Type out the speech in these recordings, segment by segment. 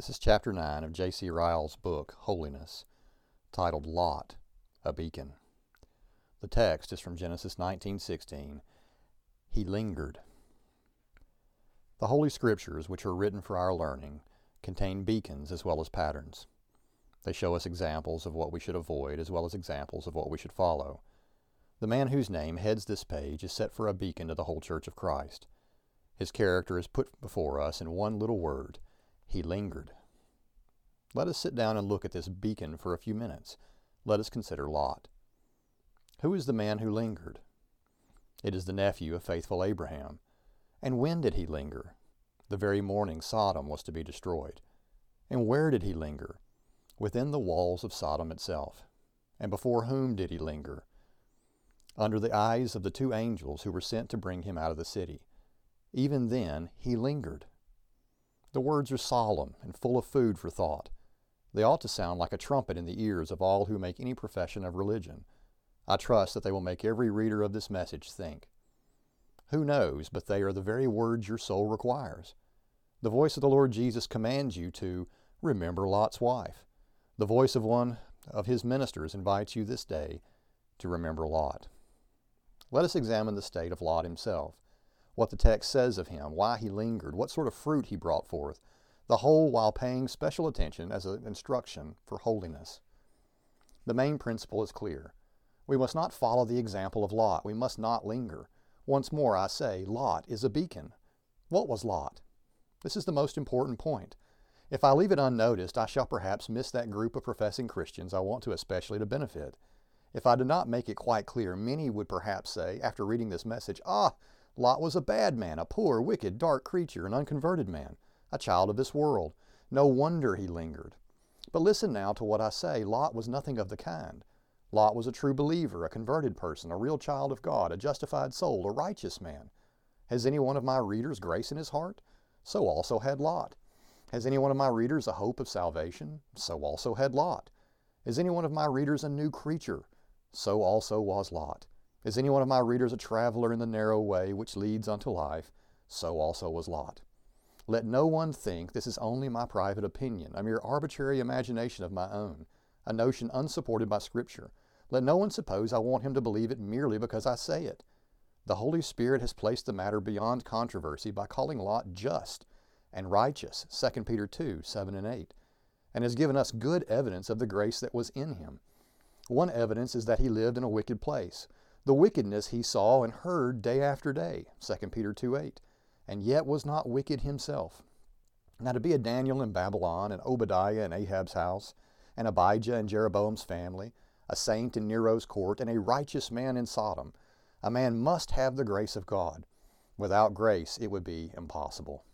This is chapter 9 of J.C. Ryle's book, Holiness, titled Lot, a Beacon. The text is from Genesis 19:16. He lingered. The Holy Scriptures, which are written for our learning, contain beacons as well as patterns. They show us examples of what we should avoid as well as examples of what we should follow. The man whose name heads this page is set for a beacon to the whole Church of Christ. His character is put before us in one little word he lingered. Let us sit down and look at this beacon for a few minutes. Let us consider Lot. Who is the man who lingered? It is the nephew of faithful Abraham. And when did he linger? The very morning Sodom was to be destroyed. And where did he linger? Within the walls of Sodom itself. And before whom did he linger? Under the eyes of the two angels who were sent to bring him out of the city. Even then he lingered. The words are solemn and full of food for thought. They ought to sound like a trumpet in the ears of all who make any profession of religion. I trust that they will make every reader of this message think. Who knows but they are the very words your soul requires? The voice of the Lord Jesus commands you to remember Lot's wife. The voice of one of his ministers invites you this day to remember Lot. Let us examine the state of Lot himself what the text says of him, why he lingered, what sort of fruit he brought forth, the whole while paying special attention as an instruction for holiness. The main principle is clear. We must not follow the example of Lot. We must not linger. Once more, I say, Lot is a beacon. What was Lot? This is the most important point. If I leave it unnoticed, I shall perhaps miss that group of professing Christians I want to especially to benefit. If I do not make it quite clear, many would perhaps say, after reading this message, Ah, Lot was a bad man, a poor, wicked, dark creature, an unconverted man, a child of this world. No wonder he lingered. But listen now to what I say. Lot was nothing of the kind. Lot was a true believer, a converted person, a real child of God, a justified soul, a righteous man. Has any one of my readers grace in his heart? So also had Lot. Has any one of my readers a hope of salvation? So also had Lot. Is any one of my readers a new creature? So also was Lot. Is any one of my readers a traveler in the narrow way which leads unto life? So also was Lot. Let no one think this is only my private opinion, a mere arbitrary imagination of my own, a notion unsupported by Scripture. Let no one suppose I want him to believe it merely because I say it. The Holy Spirit has placed the matter beyond controversy by calling Lot just and righteous, 2 Peter 2 7 and 8, and has given us good evidence of the grace that was in him. One evidence is that he lived in a wicked place the wickedness he saw and heard day after day, 2 Peter 2 8, and yet was not wicked himself. Now, to be a Daniel in Babylon, and Obadiah in Ahab's house, and Abijah in Jeroboam's family, a saint in Nero's court, and a righteous man in Sodom, a man must have the grace of God. Without grace, it would be impossible.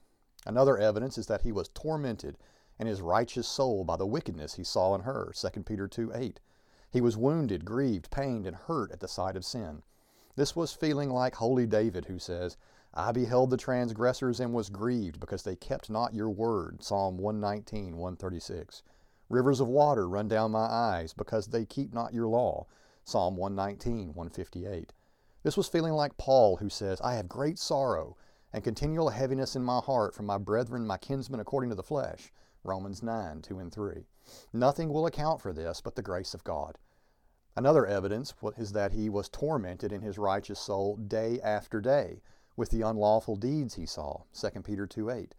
Another evidence is that he was tormented in his righteous soul by the wickedness he saw in her, 2 Peter 2 8. He was wounded, grieved, pained, and hurt at the sight of sin. This was feeling like holy David, who says, I beheld the transgressors and was grieved because they kept not your word. Psalm 119, 136. Rivers of water run down my eyes because they keep not your law. Psalm 119, 158. This was feeling like Paul, who says, I have great sorrow and continual heaviness in my heart from my brethren, my kinsmen according to the flesh. Romans 9, 2 and 3. Nothing will account for this but the grace of God. Another evidence is that he was tormented in his righteous soul day after day with the unlawful deeds he saw. 2 Peter 2 8.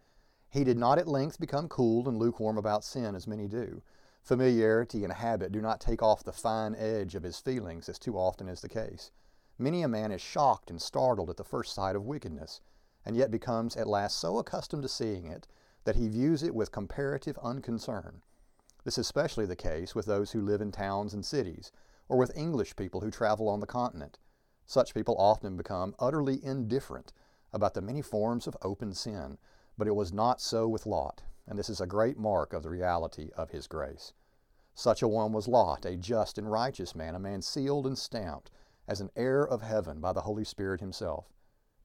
He did not at length become cool and lukewarm about sin as many do. Familiarity and habit do not take off the fine edge of his feelings as too often is the case. Many a man is shocked and startled at the first sight of wickedness, and yet becomes at last so accustomed to seeing it that he views it with comparative unconcern. This is especially the case with those who live in towns and cities, or with English people who travel on the continent. Such people often become utterly indifferent about the many forms of open sin, but it was not so with Lot, and this is a great mark of the reality of his grace. Such a one was Lot, a just and righteous man, a man sealed and stamped as an heir of heaven by the Holy Spirit himself.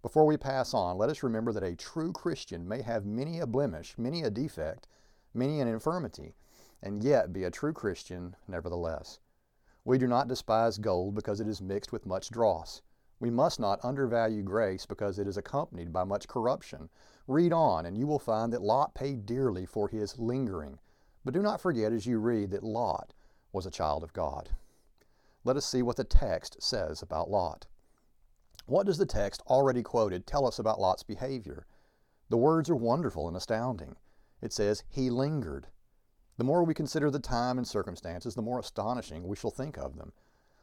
Before we pass on, let us remember that a true Christian may have many a blemish, many a defect, many an infirmity, and yet be a true Christian nevertheless. We do not despise gold because it is mixed with much dross. We must not undervalue grace because it is accompanied by much corruption. Read on, and you will find that Lot paid dearly for his lingering. But do not forget as you read that Lot was a child of God. Let us see what the text says about Lot. What does the text already quoted tell us about Lot's behavior? The words are wonderful and astounding. It says, He lingered. The more we consider the time and circumstances, the more astonishing we shall think of them.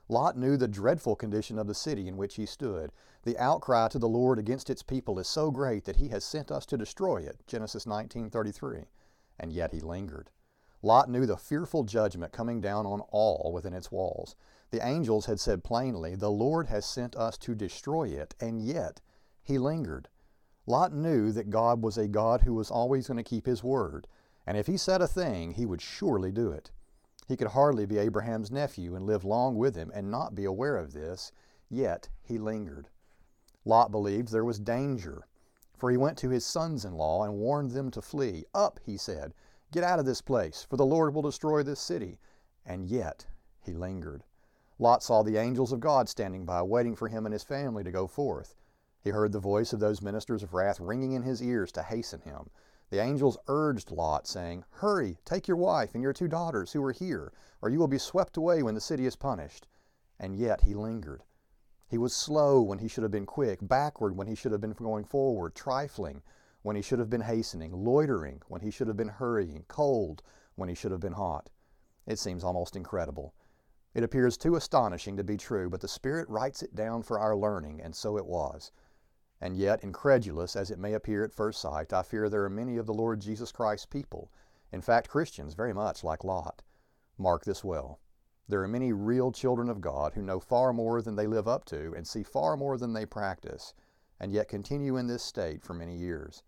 Lot knew the dreadful condition of the city in which he stood. The outcry to the Lord against its people is so great that he has sent us to destroy it. Genesis 19:33. And yet he lingered. Lot knew the fearful judgment coming down on all within its walls. The angels had said plainly, The Lord has sent us to destroy it, and yet he lingered. Lot knew that God was a God who was always going to keep his word, and if he said a thing, he would surely do it. He could hardly be Abraham's nephew and live long with him and not be aware of this, yet he lingered. Lot believed there was danger, for he went to his sons in law and warned them to flee. Up, he said, get out of this place, for the Lord will destroy this city. And yet he lingered. Lot saw the angels of God standing by, waiting for him and his family to go forth. He heard the voice of those ministers of wrath ringing in his ears to hasten him. The angels urged Lot, saying, Hurry, take your wife and your two daughters who are here, or you will be swept away when the city is punished. And yet he lingered. He was slow when he should have been quick, backward when he should have been going forward, trifling when he should have been hastening, loitering when he should have been hurrying, cold when he should have been hot. It seems almost incredible. It appears too astonishing to be true, but the Spirit writes it down for our learning, and so it was. And yet, incredulous as it may appear at first sight, I fear there are many of the Lord Jesus Christ's people, in fact, Christians, very much like Lot. Mark this well. There are many real children of God who know far more than they live up to and see far more than they practice, and yet continue in this state for many years.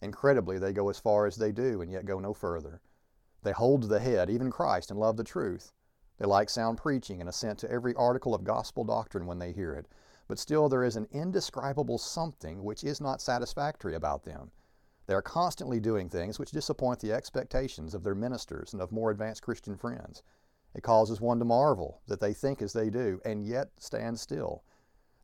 Incredibly, they go as far as they do and yet go no further. They hold to the head, even Christ, and love the truth. They like sound preaching and assent to every article of gospel doctrine when they hear it, but still there is an indescribable something which is not satisfactory about them. They are constantly doing things which disappoint the expectations of their ministers and of more advanced Christian friends. It causes one to marvel that they think as they do and yet stand still.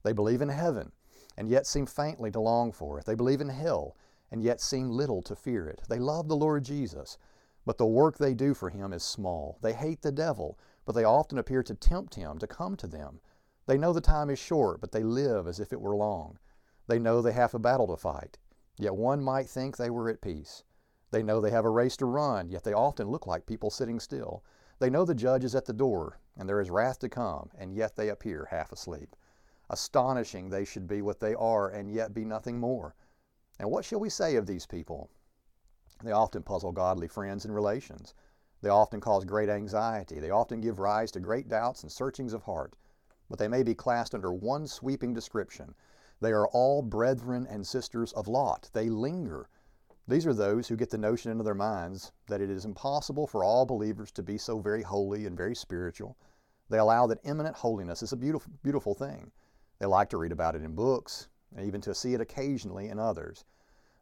They believe in heaven and yet seem faintly to long for it. They believe in hell and yet seem little to fear it. They love the Lord Jesus, but the work they do for him is small. They hate the devil, but they often appear to tempt him to come to them. They know the time is short, but they live as if it were long. They know they have a battle to fight, yet one might think they were at peace. They know they have a race to run, yet they often look like people sitting still. They know the judge is at the door, and there is wrath to come, and yet they appear half asleep. Astonishing they should be what they are, and yet be nothing more. And what shall we say of these people? They often puzzle godly friends and relations. They often cause great anxiety. They often give rise to great doubts and searchings of heart but they may be classed under one sweeping description. They are all brethren and sisters of Lot. They linger. These are those who get the notion into their minds that it is impossible for all believers to be so very holy and very spiritual. They allow that imminent holiness is a beautiful, beautiful thing. They like to read about it in books, and even to see it occasionally in others.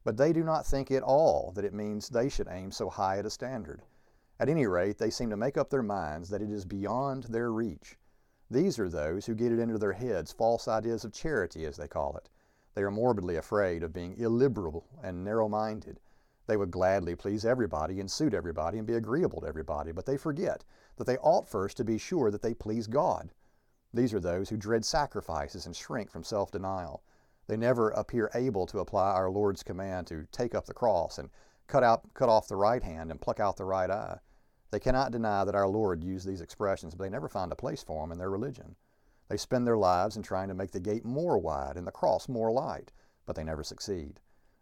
But they do not think at all that it means they should aim so high at a standard. At any rate, they seem to make up their minds that it is beyond their reach. These are those who get it into their heads false ideas of charity, as they call it. They are morbidly afraid of being illiberal and narrow minded. They would gladly please everybody and suit everybody and be agreeable to everybody, but they forget that they ought first to be sure that they please God. These are those who dread sacrifices and shrink from self denial. They never appear able to apply our Lord's command to take up the cross and cut, out, cut off the right hand and pluck out the right eye. They cannot deny that our Lord used these expressions, but they never find a place for them in their religion. They spend their lives in trying to make the gate more wide and the cross more light, but they never succeed.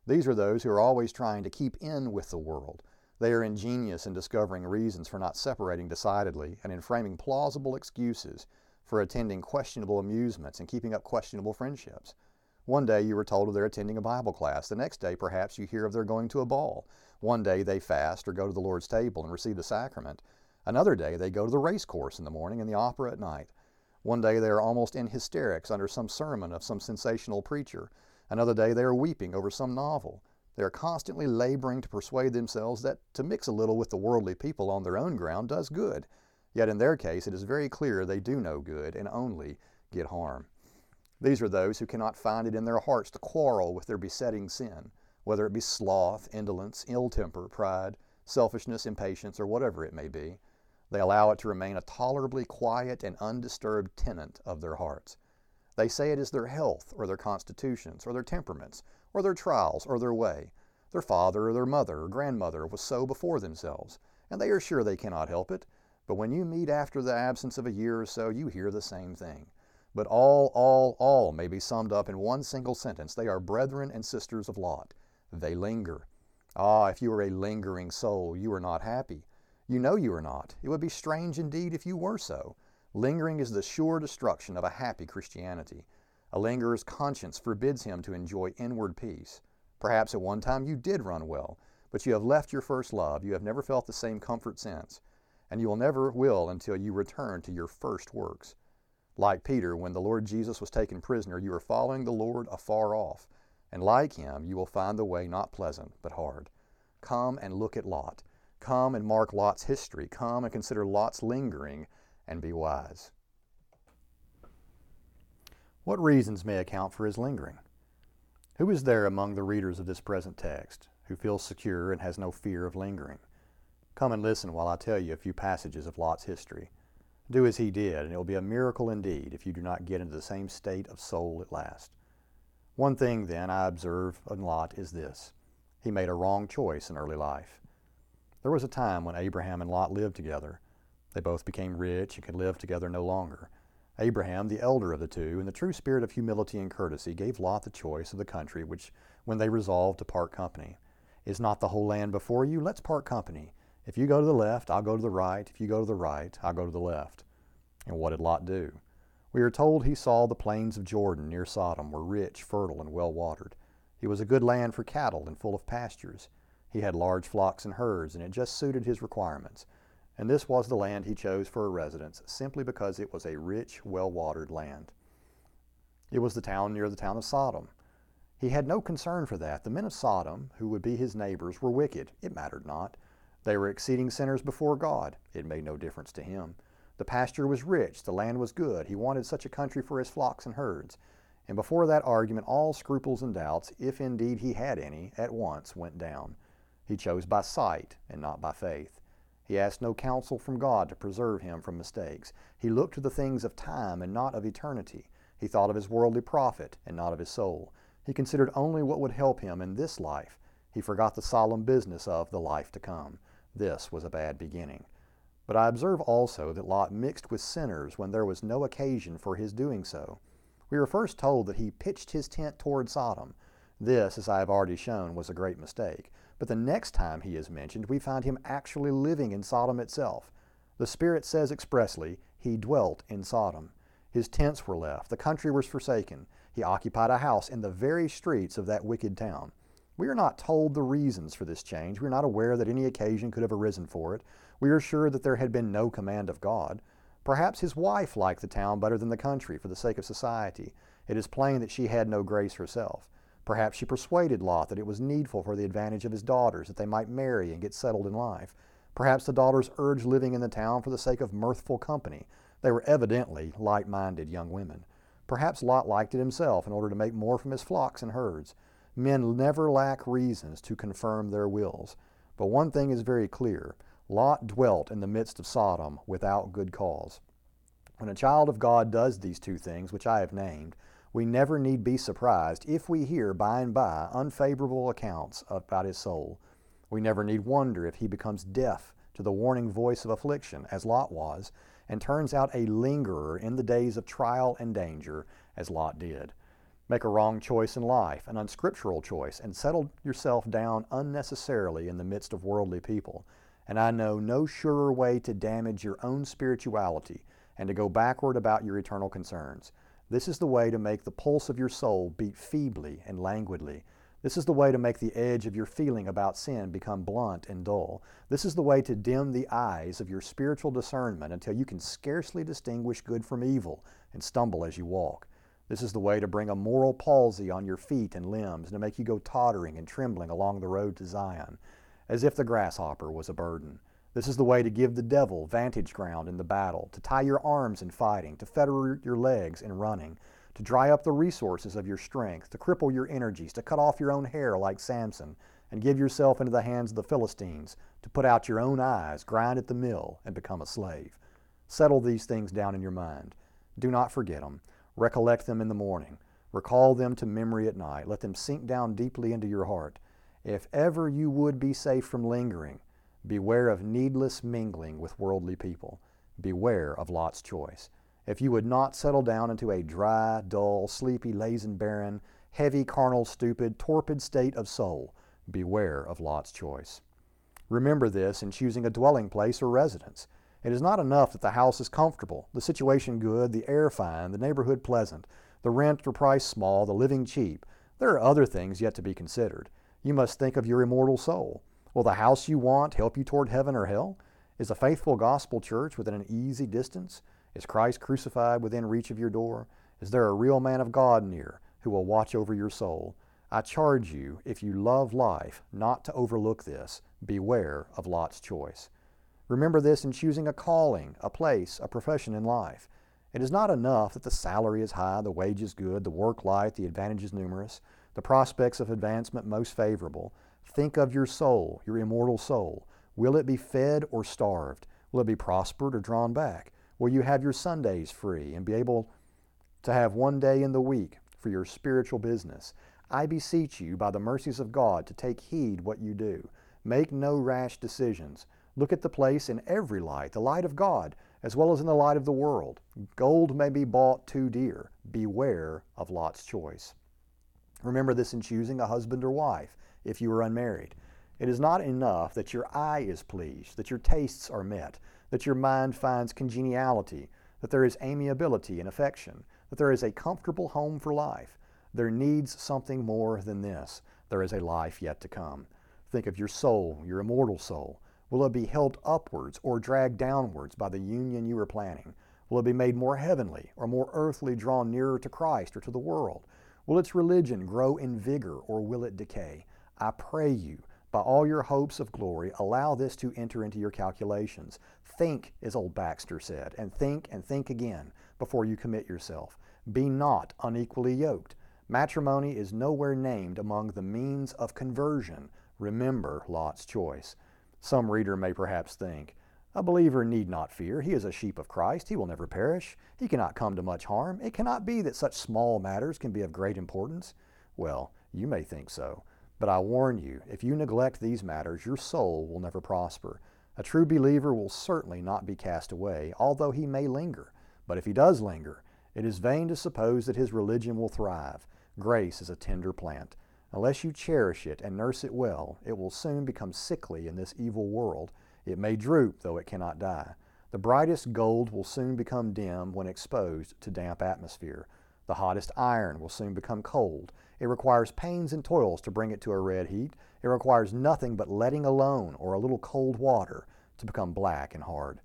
These are those who are always trying to keep in with the world. They are ingenious in discovering reasons for not separating decidedly and in framing plausible excuses for attending questionable amusements and keeping up questionable friendships. One day you are told of their attending a Bible class. The next day, perhaps, you hear of their going to a ball. One day they fast or go to the Lord's table and receive the sacrament. Another day they go to the race course in the morning and the opera at night. One day they are almost in hysterics under some sermon of some sensational preacher. Another day they are weeping over some novel. They are constantly laboring to persuade themselves that to mix a little with the worldly people on their own ground does good. Yet in their case it is very clear they do no good and only get harm. These are those who cannot find it in their hearts to quarrel with their besetting sin, whether it be sloth, indolence, ill temper, pride, selfishness, impatience, or whatever it may be. They allow it to remain a tolerably quiet and undisturbed tenant of their hearts. They say it is their health, or their constitutions, or their temperaments, or their trials, or their way. Their father, or their mother, or grandmother was so before themselves, and they are sure they cannot help it. But when you meet after the absence of a year or so, you hear the same thing. But all, all, all may be summed up in one single sentence. They are brethren and sisters of Lot. They linger. Ah, if you are a lingering soul, you are not happy. You know you are not. It would be strange indeed if you were so. Lingering is the sure destruction of a happy Christianity. A lingerer's conscience forbids him to enjoy inward peace. Perhaps at one time you did run well, but you have left your first love. You have never felt the same comfort since, and you will never will until you return to your first works. Like Peter, when the Lord Jesus was taken prisoner, you are following the Lord afar off. And like him, you will find the way not pleasant, but hard. Come and look at Lot. Come and mark Lot's history. Come and consider Lot's lingering and be wise. What reasons may account for his lingering? Who is there among the readers of this present text who feels secure and has no fear of lingering? Come and listen while I tell you a few passages of Lot's history. Do as he did, and it will be a miracle indeed if you do not get into the same state of soul at last. One thing, then, I observe in Lot is this he made a wrong choice in early life. There was a time when Abraham and Lot lived together. They both became rich and could live together no longer. Abraham, the elder of the two, in the true spirit of humility and courtesy, gave Lot the choice of the country which, when they resolved to part company, is not the whole land before you? Let's part company. If you go to the left, I'll go to the right. If you go to the right, I'll go to the left. And what did Lot do? We are told he saw the plains of Jordan near Sodom were rich, fertile, and well watered. It was a good land for cattle and full of pastures. He had large flocks and herds, and it just suited his requirements. And this was the land he chose for a residence, simply because it was a rich, well watered land. It was the town near the town of Sodom. He had no concern for that. The men of Sodom, who would be his neighbors, were wicked. It mattered not. They were exceeding sinners before God. It made no difference to him. The pasture was rich, the land was good. He wanted such a country for his flocks and herds. And before that argument, all scruples and doubts, if indeed he had any, at once went down. He chose by sight and not by faith. He asked no counsel from God to preserve him from mistakes. He looked to the things of time and not of eternity. He thought of his worldly profit and not of his soul. He considered only what would help him in this life. He forgot the solemn business of the life to come. This was a bad beginning. But I observe also that Lot mixed with sinners when there was no occasion for his doing so. We are first told that he pitched his tent toward Sodom. This, as I have already shown, was a great mistake. But the next time he is mentioned, we find him actually living in Sodom itself. The Spirit says expressly, he dwelt in Sodom. His tents were left, the country was forsaken. He occupied a house in the very streets of that wicked town. We are not told the reasons for this change. We are not aware that any occasion could have arisen for it. We are sure that there had been no command of God. Perhaps his wife liked the town better than the country for the sake of society. It is plain that she had no grace herself. Perhaps she persuaded Lot that it was needful for the advantage of his daughters that they might marry and get settled in life. Perhaps the daughters urged living in the town for the sake of mirthful company. They were evidently light minded young women. Perhaps Lot liked it himself in order to make more from his flocks and herds. Men never lack reasons to confirm their wills. But one thing is very clear Lot dwelt in the midst of Sodom without good cause. When a child of God does these two things, which I have named, we never need be surprised if we hear by and by unfavorable accounts about his soul. We never need wonder if he becomes deaf to the warning voice of affliction, as Lot was, and turns out a lingerer in the days of trial and danger, as Lot did make a wrong choice in life, an unscriptural choice, and settle yourself down unnecessarily in the midst of worldly people. And I know no surer way to damage your own spirituality and to go backward about your eternal concerns. This is the way to make the pulse of your soul beat feebly and languidly. This is the way to make the edge of your feeling about sin become blunt and dull. This is the way to dim the eyes of your spiritual discernment until you can scarcely distinguish good from evil and stumble as you walk. This is the way to bring a moral palsy on your feet and limbs and to make you go tottering and trembling along the road to Zion, as if the grasshopper was a burden. This is the way to give the devil vantage ground in the battle, to tie your arms in fighting, to fetter your legs in running, to dry up the resources of your strength, to cripple your energies, to cut off your own hair like Samson, and give yourself into the hands of the Philistines, to put out your own eyes, grind at the mill, and become a slave. Settle these things down in your mind. Do not forget them. Recollect them in the morning. Recall them to memory at night. Let them sink down deeply into your heart. If ever you would be safe from lingering, beware of needless mingling with worldly people. Beware of Lot's choice. If you would not settle down into a dry, dull, sleepy, lazy, barren, heavy, carnal, stupid, torpid state of soul, beware of Lot's choice. Remember this in choosing a dwelling place or residence. It is not enough that the house is comfortable, the situation good, the air fine, the neighborhood pleasant, the rent or price small, the living cheap. There are other things yet to be considered. You must think of your immortal soul. Will the house you want help you toward heaven or hell? Is a faithful gospel church within an easy distance? Is Christ crucified within reach of your door? Is there a real man of God near who will watch over your soul? I charge you, if you love life, not to overlook this. Beware of Lot's choice. Remember this in choosing a calling, a place, a profession in life. It is not enough that the salary is high, the wages good, the work light, the advantages numerous, the prospects of advancement most favorable. Think of your soul, your immortal soul. Will it be fed or starved? Will it be prospered or drawn back? Will you have your Sundays free and be able to have one day in the week for your spiritual business? I beseech you, by the mercies of God, to take heed what you do. Make no rash decisions. Look at the place in every light, the light of God, as well as in the light of the world. Gold may be bought too dear. Beware of Lot's choice. Remember this in choosing a husband or wife, if you are unmarried. It is not enough that your eye is pleased, that your tastes are met, that your mind finds congeniality, that there is amiability and affection, that there is a comfortable home for life. There needs something more than this. There is a life yet to come. Think of your soul, your immortal soul. Will it be helped upwards or dragged downwards by the union you are planning? Will it be made more heavenly or more earthly, drawn nearer to Christ or to the world? Will its religion grow in vigor or will it decay? I pray you, by all your hopes of glory, allow this to enter into your calculations. Think, as old Baxter said, and think and think again before you commit yourself. Be not unequally yoked. Matrimony is nowhere named among the means of conversion. Remember Lot's choice. Some reader may perhaps think, a believer need not fear. He is a sheep of Christ. He will never perish. He cannot come to much harm. It cannot be that such small matters can be of great importance. Well, you may think so. But I warn you, if you neglect these matters, your soul will never prosper. A true believer will certainly not be cast away, although he may linger. But if he does linger, it is vain to suppose that his religion will thrive. Grace is a tender plant. Unless you cherish it and nurse it well, it will soon become sickly in this evil world. It may droop, though it cannot die. The brightest gold will soon become dim when exposed to damp atmosphere. The hottest iron will soon become cold. It requires pains and toils to bring it to a red heat. It requires nothing but letting alone or a little cold water to become black and hard.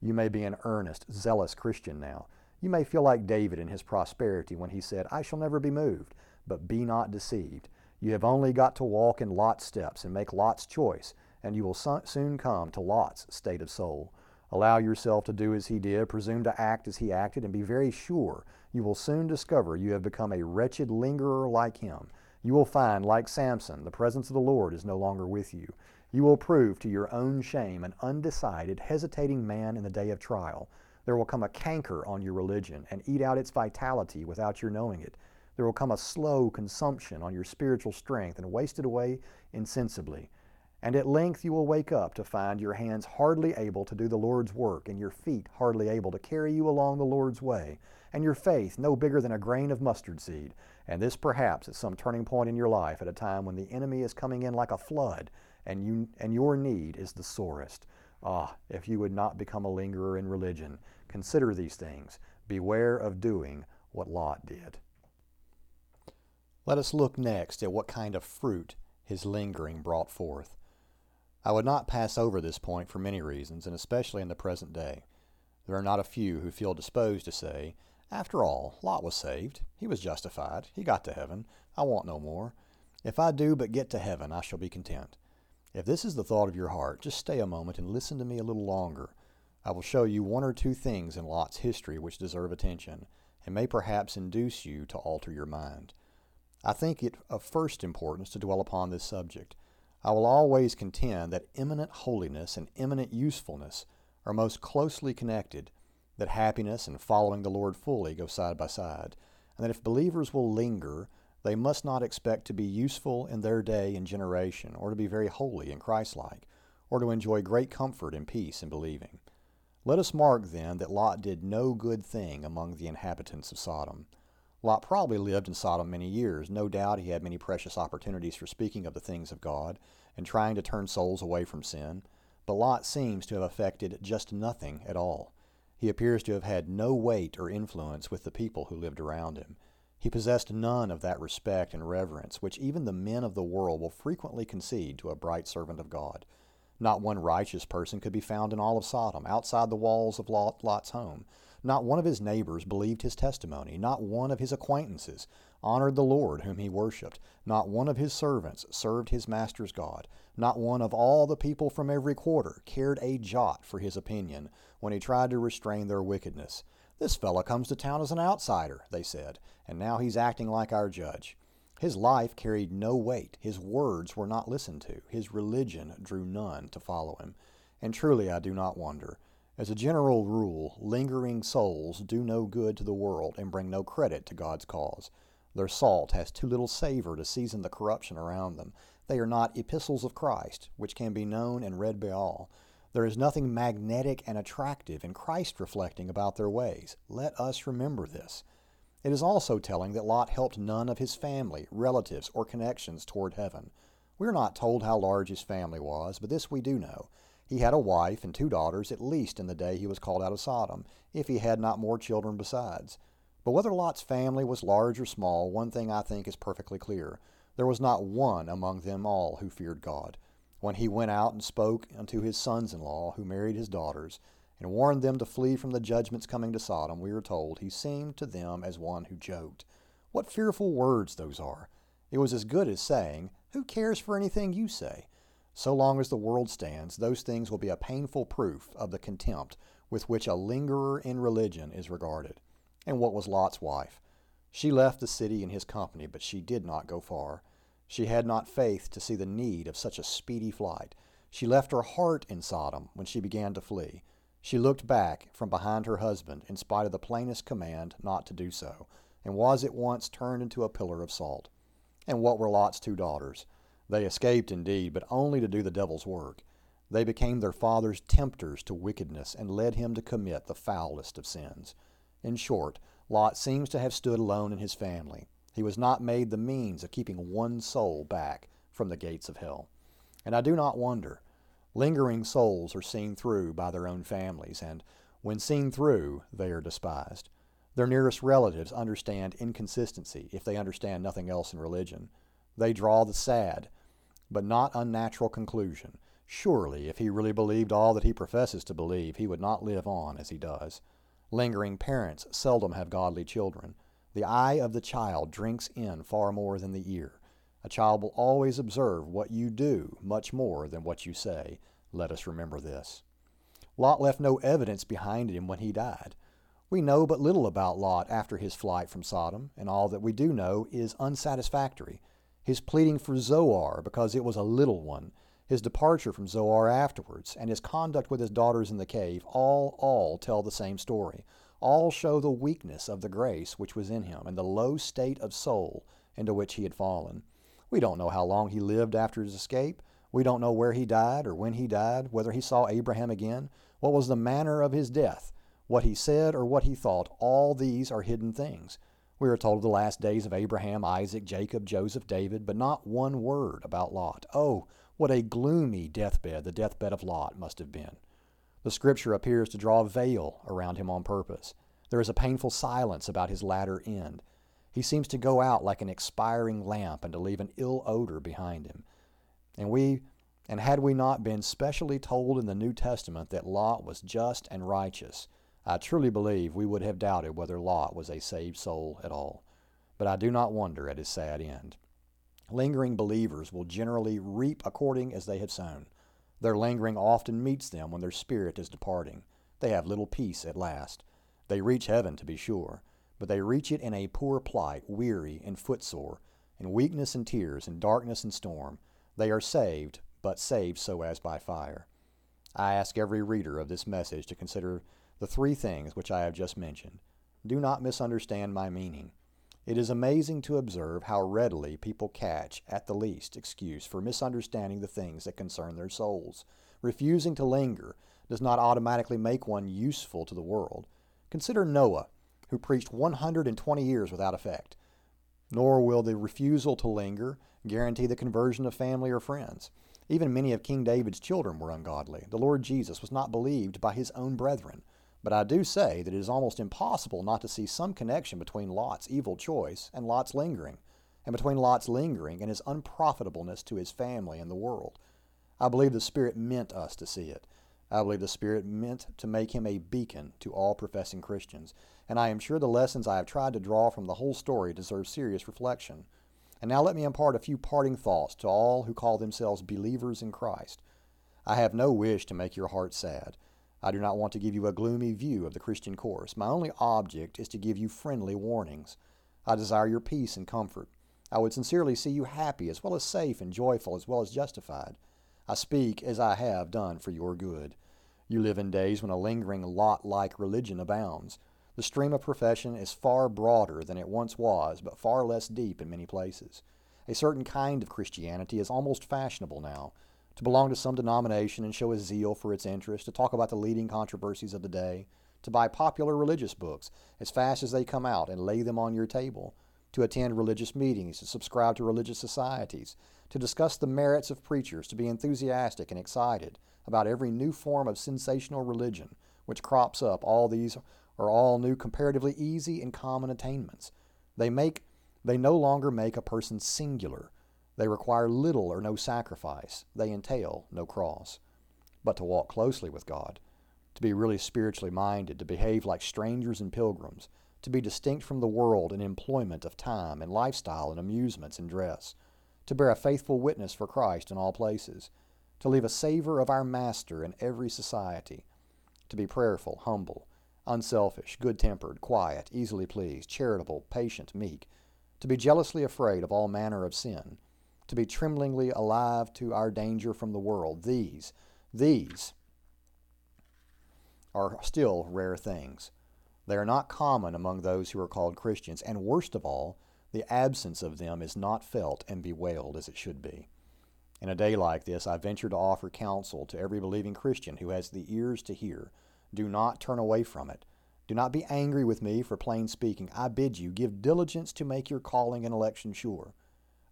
You may be an earnest, zealous Christian now. You may feel like David in his prosperity when he said, I shall never be moved, but be not deceived. You have only got to walk in Lot's steps and make Lot's choice, and you will soon come to Lot's state of soul. Allow yourself to do as he did, presume to act as he acted, and be very sure you will soon discover you have become a wretched lingerer like him. You will find, like Samson, the presence of the Lord is no longer with you. You will prove to your own shame an undecided, hesitating man in the day of trial. There will come a canker on your religion and eat out its vitality without your knowing it. There will come a slow consumption on your spiritual strength and waste it away insensibly. And at length you will wake up to find your hands hardly able to do the Lord's work, and your feet hardly able to carry you along the Lord's way, and your faith no bigger than a grain of mustard seed. And this perhaps at some turning point in your life at a time when the enemy is coming in like a flood, and, you, and your need is the sorest. Ah, if you would not become a lingerer in religion, consider these things. Beware of doing what Lot did. Let us look next at what kind of fruit his lingering brought forth. I would not pass over this point for many reasons, and especially in the present day. There are not a few who feel disposed to say, After all, Lot was saved. He was justified. He got to heaven. I want no more. If I do but get to heaven, I shall be content. If this is the thought of your heart, just stay a moment and listen to me a little longer. I will show you one or two things in Lot's history which deserve attention. and may perhaps induce you to alter your mind. I think it of first importance to dwell upon this subject. I will always contend that eminent holiness and eminent usefulness are most closely connected, that happiness and following the Lord fully go side by side, and that if believers will linger, they must not expect to be useful in their day and generation, or to be very holy and Christlike, or to enjoy great comfort and peace in believing. Let us mark then that Lot did no good thing among the inhabitants of Sodom. Lot probably lived in Sodom many years. No doubt he had many precious opportunities for speaking of the things of God and trying to turn souls away from sin. But Lot seems to have effected just nothing at all. He appears to have had no weight or influence with the people who lived around him. He possessed none of that respect and reverence which even the men of the world will frequently concede to a bright servant of God. Not one righteous person could be found in all of Sodom, outside the walls of Lot's home. Not one of his neighbors believed his testimony. Not one of his acquaintances honored the Lord whom he worshipped. Not one of his servants served his master's God. Not one of all the people from every quarter cared a jot for his opinion when he tried to restrain their wickedness. This fellow comes to town as an outsider, they said, and now he's acting like our judge. His life carried no weight. His words were not listened to. His religion drew none to follow him. And truly I do not wonder. As a general rule, lingering souls do no good to the world and bring no credit to God's cause. Their salt has too little savor to season the corruption around them. They are not epistles of Christ, which can be known and read by all. There is nothing magnetic and attractive and Christ reflecting about their ways. Let us remember this. It is also telling that Lot helped none of his family, relatives, or connections toward heaven. We are not told how large his family was, but this we do know. He had a wife and two daughters at least in the day he was called out of Sodom, if he had not more children besides. But whether Lot's family was large or small, one thing I think is perfectly clear. There was not one among them all who feared God. When he went out and spoke unto his sons in law, who married his daughters, and warned them to flee from the judgments coming to Sodom, we are told he seemed to them as one who joked. What fearful words those are! It was as good as saying, Who cares for anything you say? So long as the world stands, those things will be a painful proof of the contempt with which a lingerer in religion is regarded. And what was Lot's wife? She left the city in his company, but she did not go far. She had not faith to see the need of such a speedy flight. She left her heart in Sodom when she began to flee. She looked back from behind her husband in spite of the plainest command not to do so, and was at once turned into a pillar of salt. And what were Lot's two daughters? They escaped indeed, but only to do the devil's work. They became their father's tempters to wickedness and led him to commit the foulest of sins. In short, Lot seems to have stood alone in his family. He was not made the means of keeping one soul back from the gates of hell. And I do not wonder. Lingering souls are seen through by their own families, and when seen through, they are despised. Their nearest relatives understand inconsistency if they understand nothing else in religion. They draw the sad, but not unnatural conclusion. Surely, if he really believed all that he professes to believe, he would not live on as he does. Lingering parents seldom have godly children. The eye of the child drinks in far more than the ear. A child will always observe what you do much more than what you say. Let us remember this. Lot left no evidence behind him when he died. We know but little about Lot after his flight from Sodom, and all that we do know is unsatisfactory his pleading for Zoar because it was a little one, his departure from Zoar afterwards, and his conduct with his daughters in the cave, all, all tell the same story. All show the weakness of the grace which was in him and the low state of soul into which he had fallen. We don't know how long he lived after his escape. We don't know where he died or when he died, whether he saw Abraham again, what was the manner of his death, what he said or what he thought. All these are hidden things. We are told of the last days of Abraham, Isaac, Jacob, Joseph, David, but not one word about Lot. Oh, what a gloomy deathbed the deathbed of Lot must have been. The scripture appears to draw a veil around him on purpose. There is a painful silence about his latter end. He seems to go out like an expiring lamp and to leave an ill odor behind him. And we and had we not been specially told in the New Testament that Lot was just and righteous, I truly believe we would have doubted whether Lot was a saved soul at all. But I do not wonder at his sad end. Lingering believers will generally reap according as they have sown. Their lingering often meets them when their spirit is departing. They have little peace at last. They reach heaven, to be sure, but they reach it in a poor plight, weary and footsore, in weakness and tears, in darkness and storm. They are saved, but saved so as by fire. I ask every reader of this message to consider the three things which I have just mentioned. Do not misunderstand my meaning. It is amazing to observe how readily people catch, at the least, excuse for misunderstanding the things that concern their souls. Refusing to linger does not automatically make one useful to the world. Consider Noah, who preached 120 years without effect. Nor will the refusal to linger guarantee the conversion of family or friends. Even many of King David's children were ungodly. The Lord Jesus was not believed by his own brethren. But I do say that it is almost impossible not to see some connection between Lot's evil choice and Lot's lingering, and between Lot's lingering and his unprofitableness to his family and the world. I believe the Spirit meant us to see it. I believe the Spirit meant to make him a beacon to all professing Christians, and I am sure the lessons I have tried to draw from the whole story deserve serious reflection. And now let me impart a few parting thoughts to all who call themselves believers in Christ. I have no wish to make your heart sad. I do not want to give you a gloomy view of the Christian course. My only object is to give you friendly warnings. I desire your peace and comfort. I would sincerely see you happy, as well as safe and joyful, as well as justified. I speak as I have done for your good. You live in days when a lingering lot like religion abounds. The stream of profession is far broader than it once was, but far less deep in many places. A certain kind of Christianity is almost fashionable now to belong to some denomination and show a zeal for its interest, to talk about the leading controversies of the day, to buy popular religious books as fast as they come out and lay them on your table, to attend religious meetings, to subscribe to religious societies, to discuss the merits of preachers, to be enthusiastic and excited about every new form of sensational religion which crops up. All these are all new, comparatively easy and common attainments. They make they no longer make a person singular they require little or no sacrifice. They entail no cross. But to walk closely with God, to be really spiritually minded, to behave like strangers and pilgrims, to be distinct from the world in employment of time and lifestyle and amusements and dress, to bear a faithful witness for Christ in all places, to leave a savor of our Master in every society, to be prayerful, humble, unselfish, good tempered, quiet, easily pleased, charitable, patient, meek, to be jealously afraid of all manner of sin to be tremblingly alive to our danger from the world. These, these are still rare things. They are not common among those who are called Christians, and worst of all, the absence of them is not felt and bewailed as it should be. In a day like this, I venture to offer counsel to every believing Christian who has the ears to hear. Do not turn away from it. Do not be angry with me for plain speaking. I bid you give diligence to make your calling and election sure.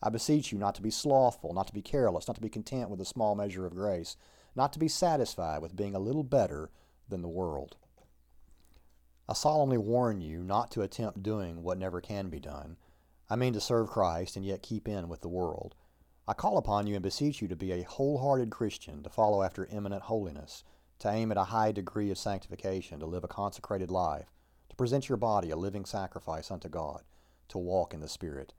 I beseech you not to be slothful, not to be careless, not to be content with a small measure of grace, not to be satisfied with being a little better than the world. I solemnly warn you not to attempt doing what never can be done. I mean to serve Christ and yet keep in with the world. I call upon you and beseech you to be a wholehearted Christian, to follow after eminent holiness, to aim at a high degree of sanctification, to live a consecrated life, to present your body a living sacrifice unto God, to walk in the Spirit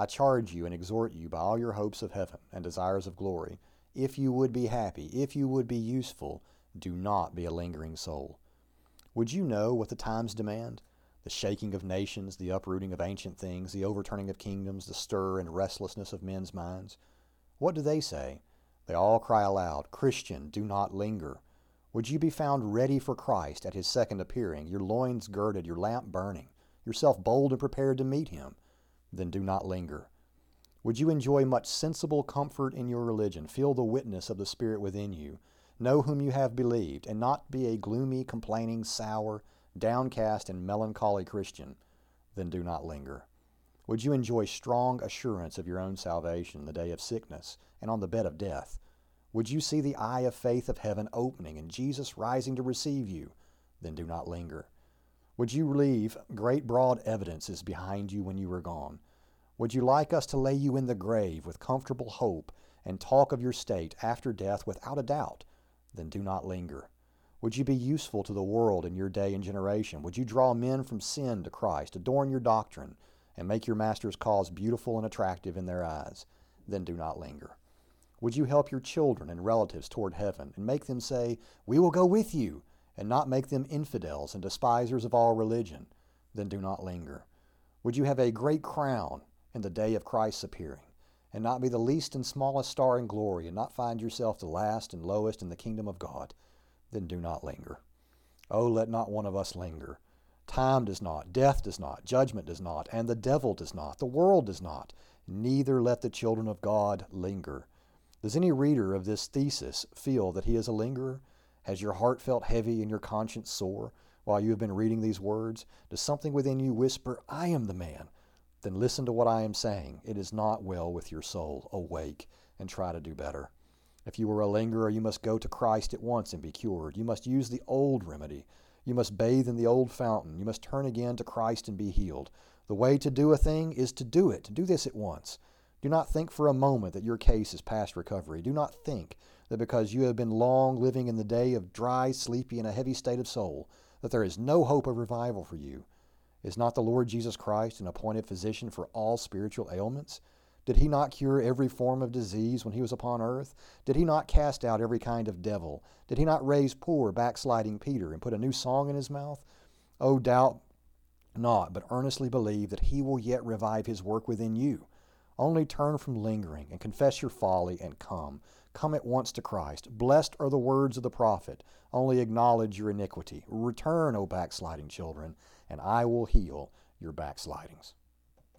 I charge you and exhort you by all your hopes of heaven and desires of glory, if you would be happy, if you would be useful, do not be a lingering soul. Would you know what the times demand? The shaking of nations, the uprooting of ancient things, the overturning of kingdoms, the stir and restlessness of men's minds. What do they say? They all cry aloud, Christian, do not linger. Would you be found ready for Christ at his second appearing, your loins girded, your lamp burning, yourself bold and prepared to meet him? Then do not linger. Would you enjoy much sensible comfort in your religion, feel the witness of the Spirit within you, know whom you have believed, and not be a gloomy, complaining, sour, downcast, and melancholy Christian, then do not linger. Would you enjoy strong assurance of your own salvation the day of sickness and on the bed of death? Would you see the eye of faith of heaven opening and Jesus rising to receive you? Then do not linger. Would you leave great broad evidences behind you when you are gone? Would you like us to lay you in the grave with comfortable hope and talk of your state after death without a doubt? Then do not linger. Would you be useful to the world in your day and generation? Would you draw men from sin to Christ, adorn your doctrine, and make your Master's cause beautiful and attractive in their eyes? Then do not linger. Would you help your children and relatives toward heaven and make them say, We will go with you? And not make them infidels and despisers of all religion, then do not linger. Would you have a great crown in the day of Christ's appearing, and not be the least and smallest star in glory, and not find yourself the last and lowest in the kingdom of God? Then do not linger. Oh, let not one of us linger. Time does not, death does not, judgment does not, and the devil does not, the world does not. Neither let the children of God linger. Does any reader of this thesis feel that he is a lingerer? Has your heart felt heavy and your conscience sore while you have been reading these words? Does something within you whisper, I am the man? Then listen to what I am saying. It is not well with your soul. Awake and try to do better. If you are a lingerer, you must go to Christ at once and be cured. You must use the old remedy. You must bathe in the old fountain. You must turn again to Christ and be healed. The way to do a thing is to do it. Do this at once. Do not think for a moment that your case is past recovery. Do not think that because you have been long living in the day of dry, sleepy, and a heavy state of soul, that there is no hope of revival for you. Is not the Lord Jesus Christ an appointed physician for all spiritual ailments? Did he not cure every form of disease when he was upon earth? Did he not cast out every kind of devil? Did he not raise poor, backsliding Peter and put a new song in his mouth? Oh, doubt not, but earnestly believe that he will yet revive his work within you. Only turn from lingering and confess your folly and come. Come at once to Christ. Blessed are the words of the prophet. Only acknowledge your iniquity. Return, O backsliding children, and I will heal your backslidings.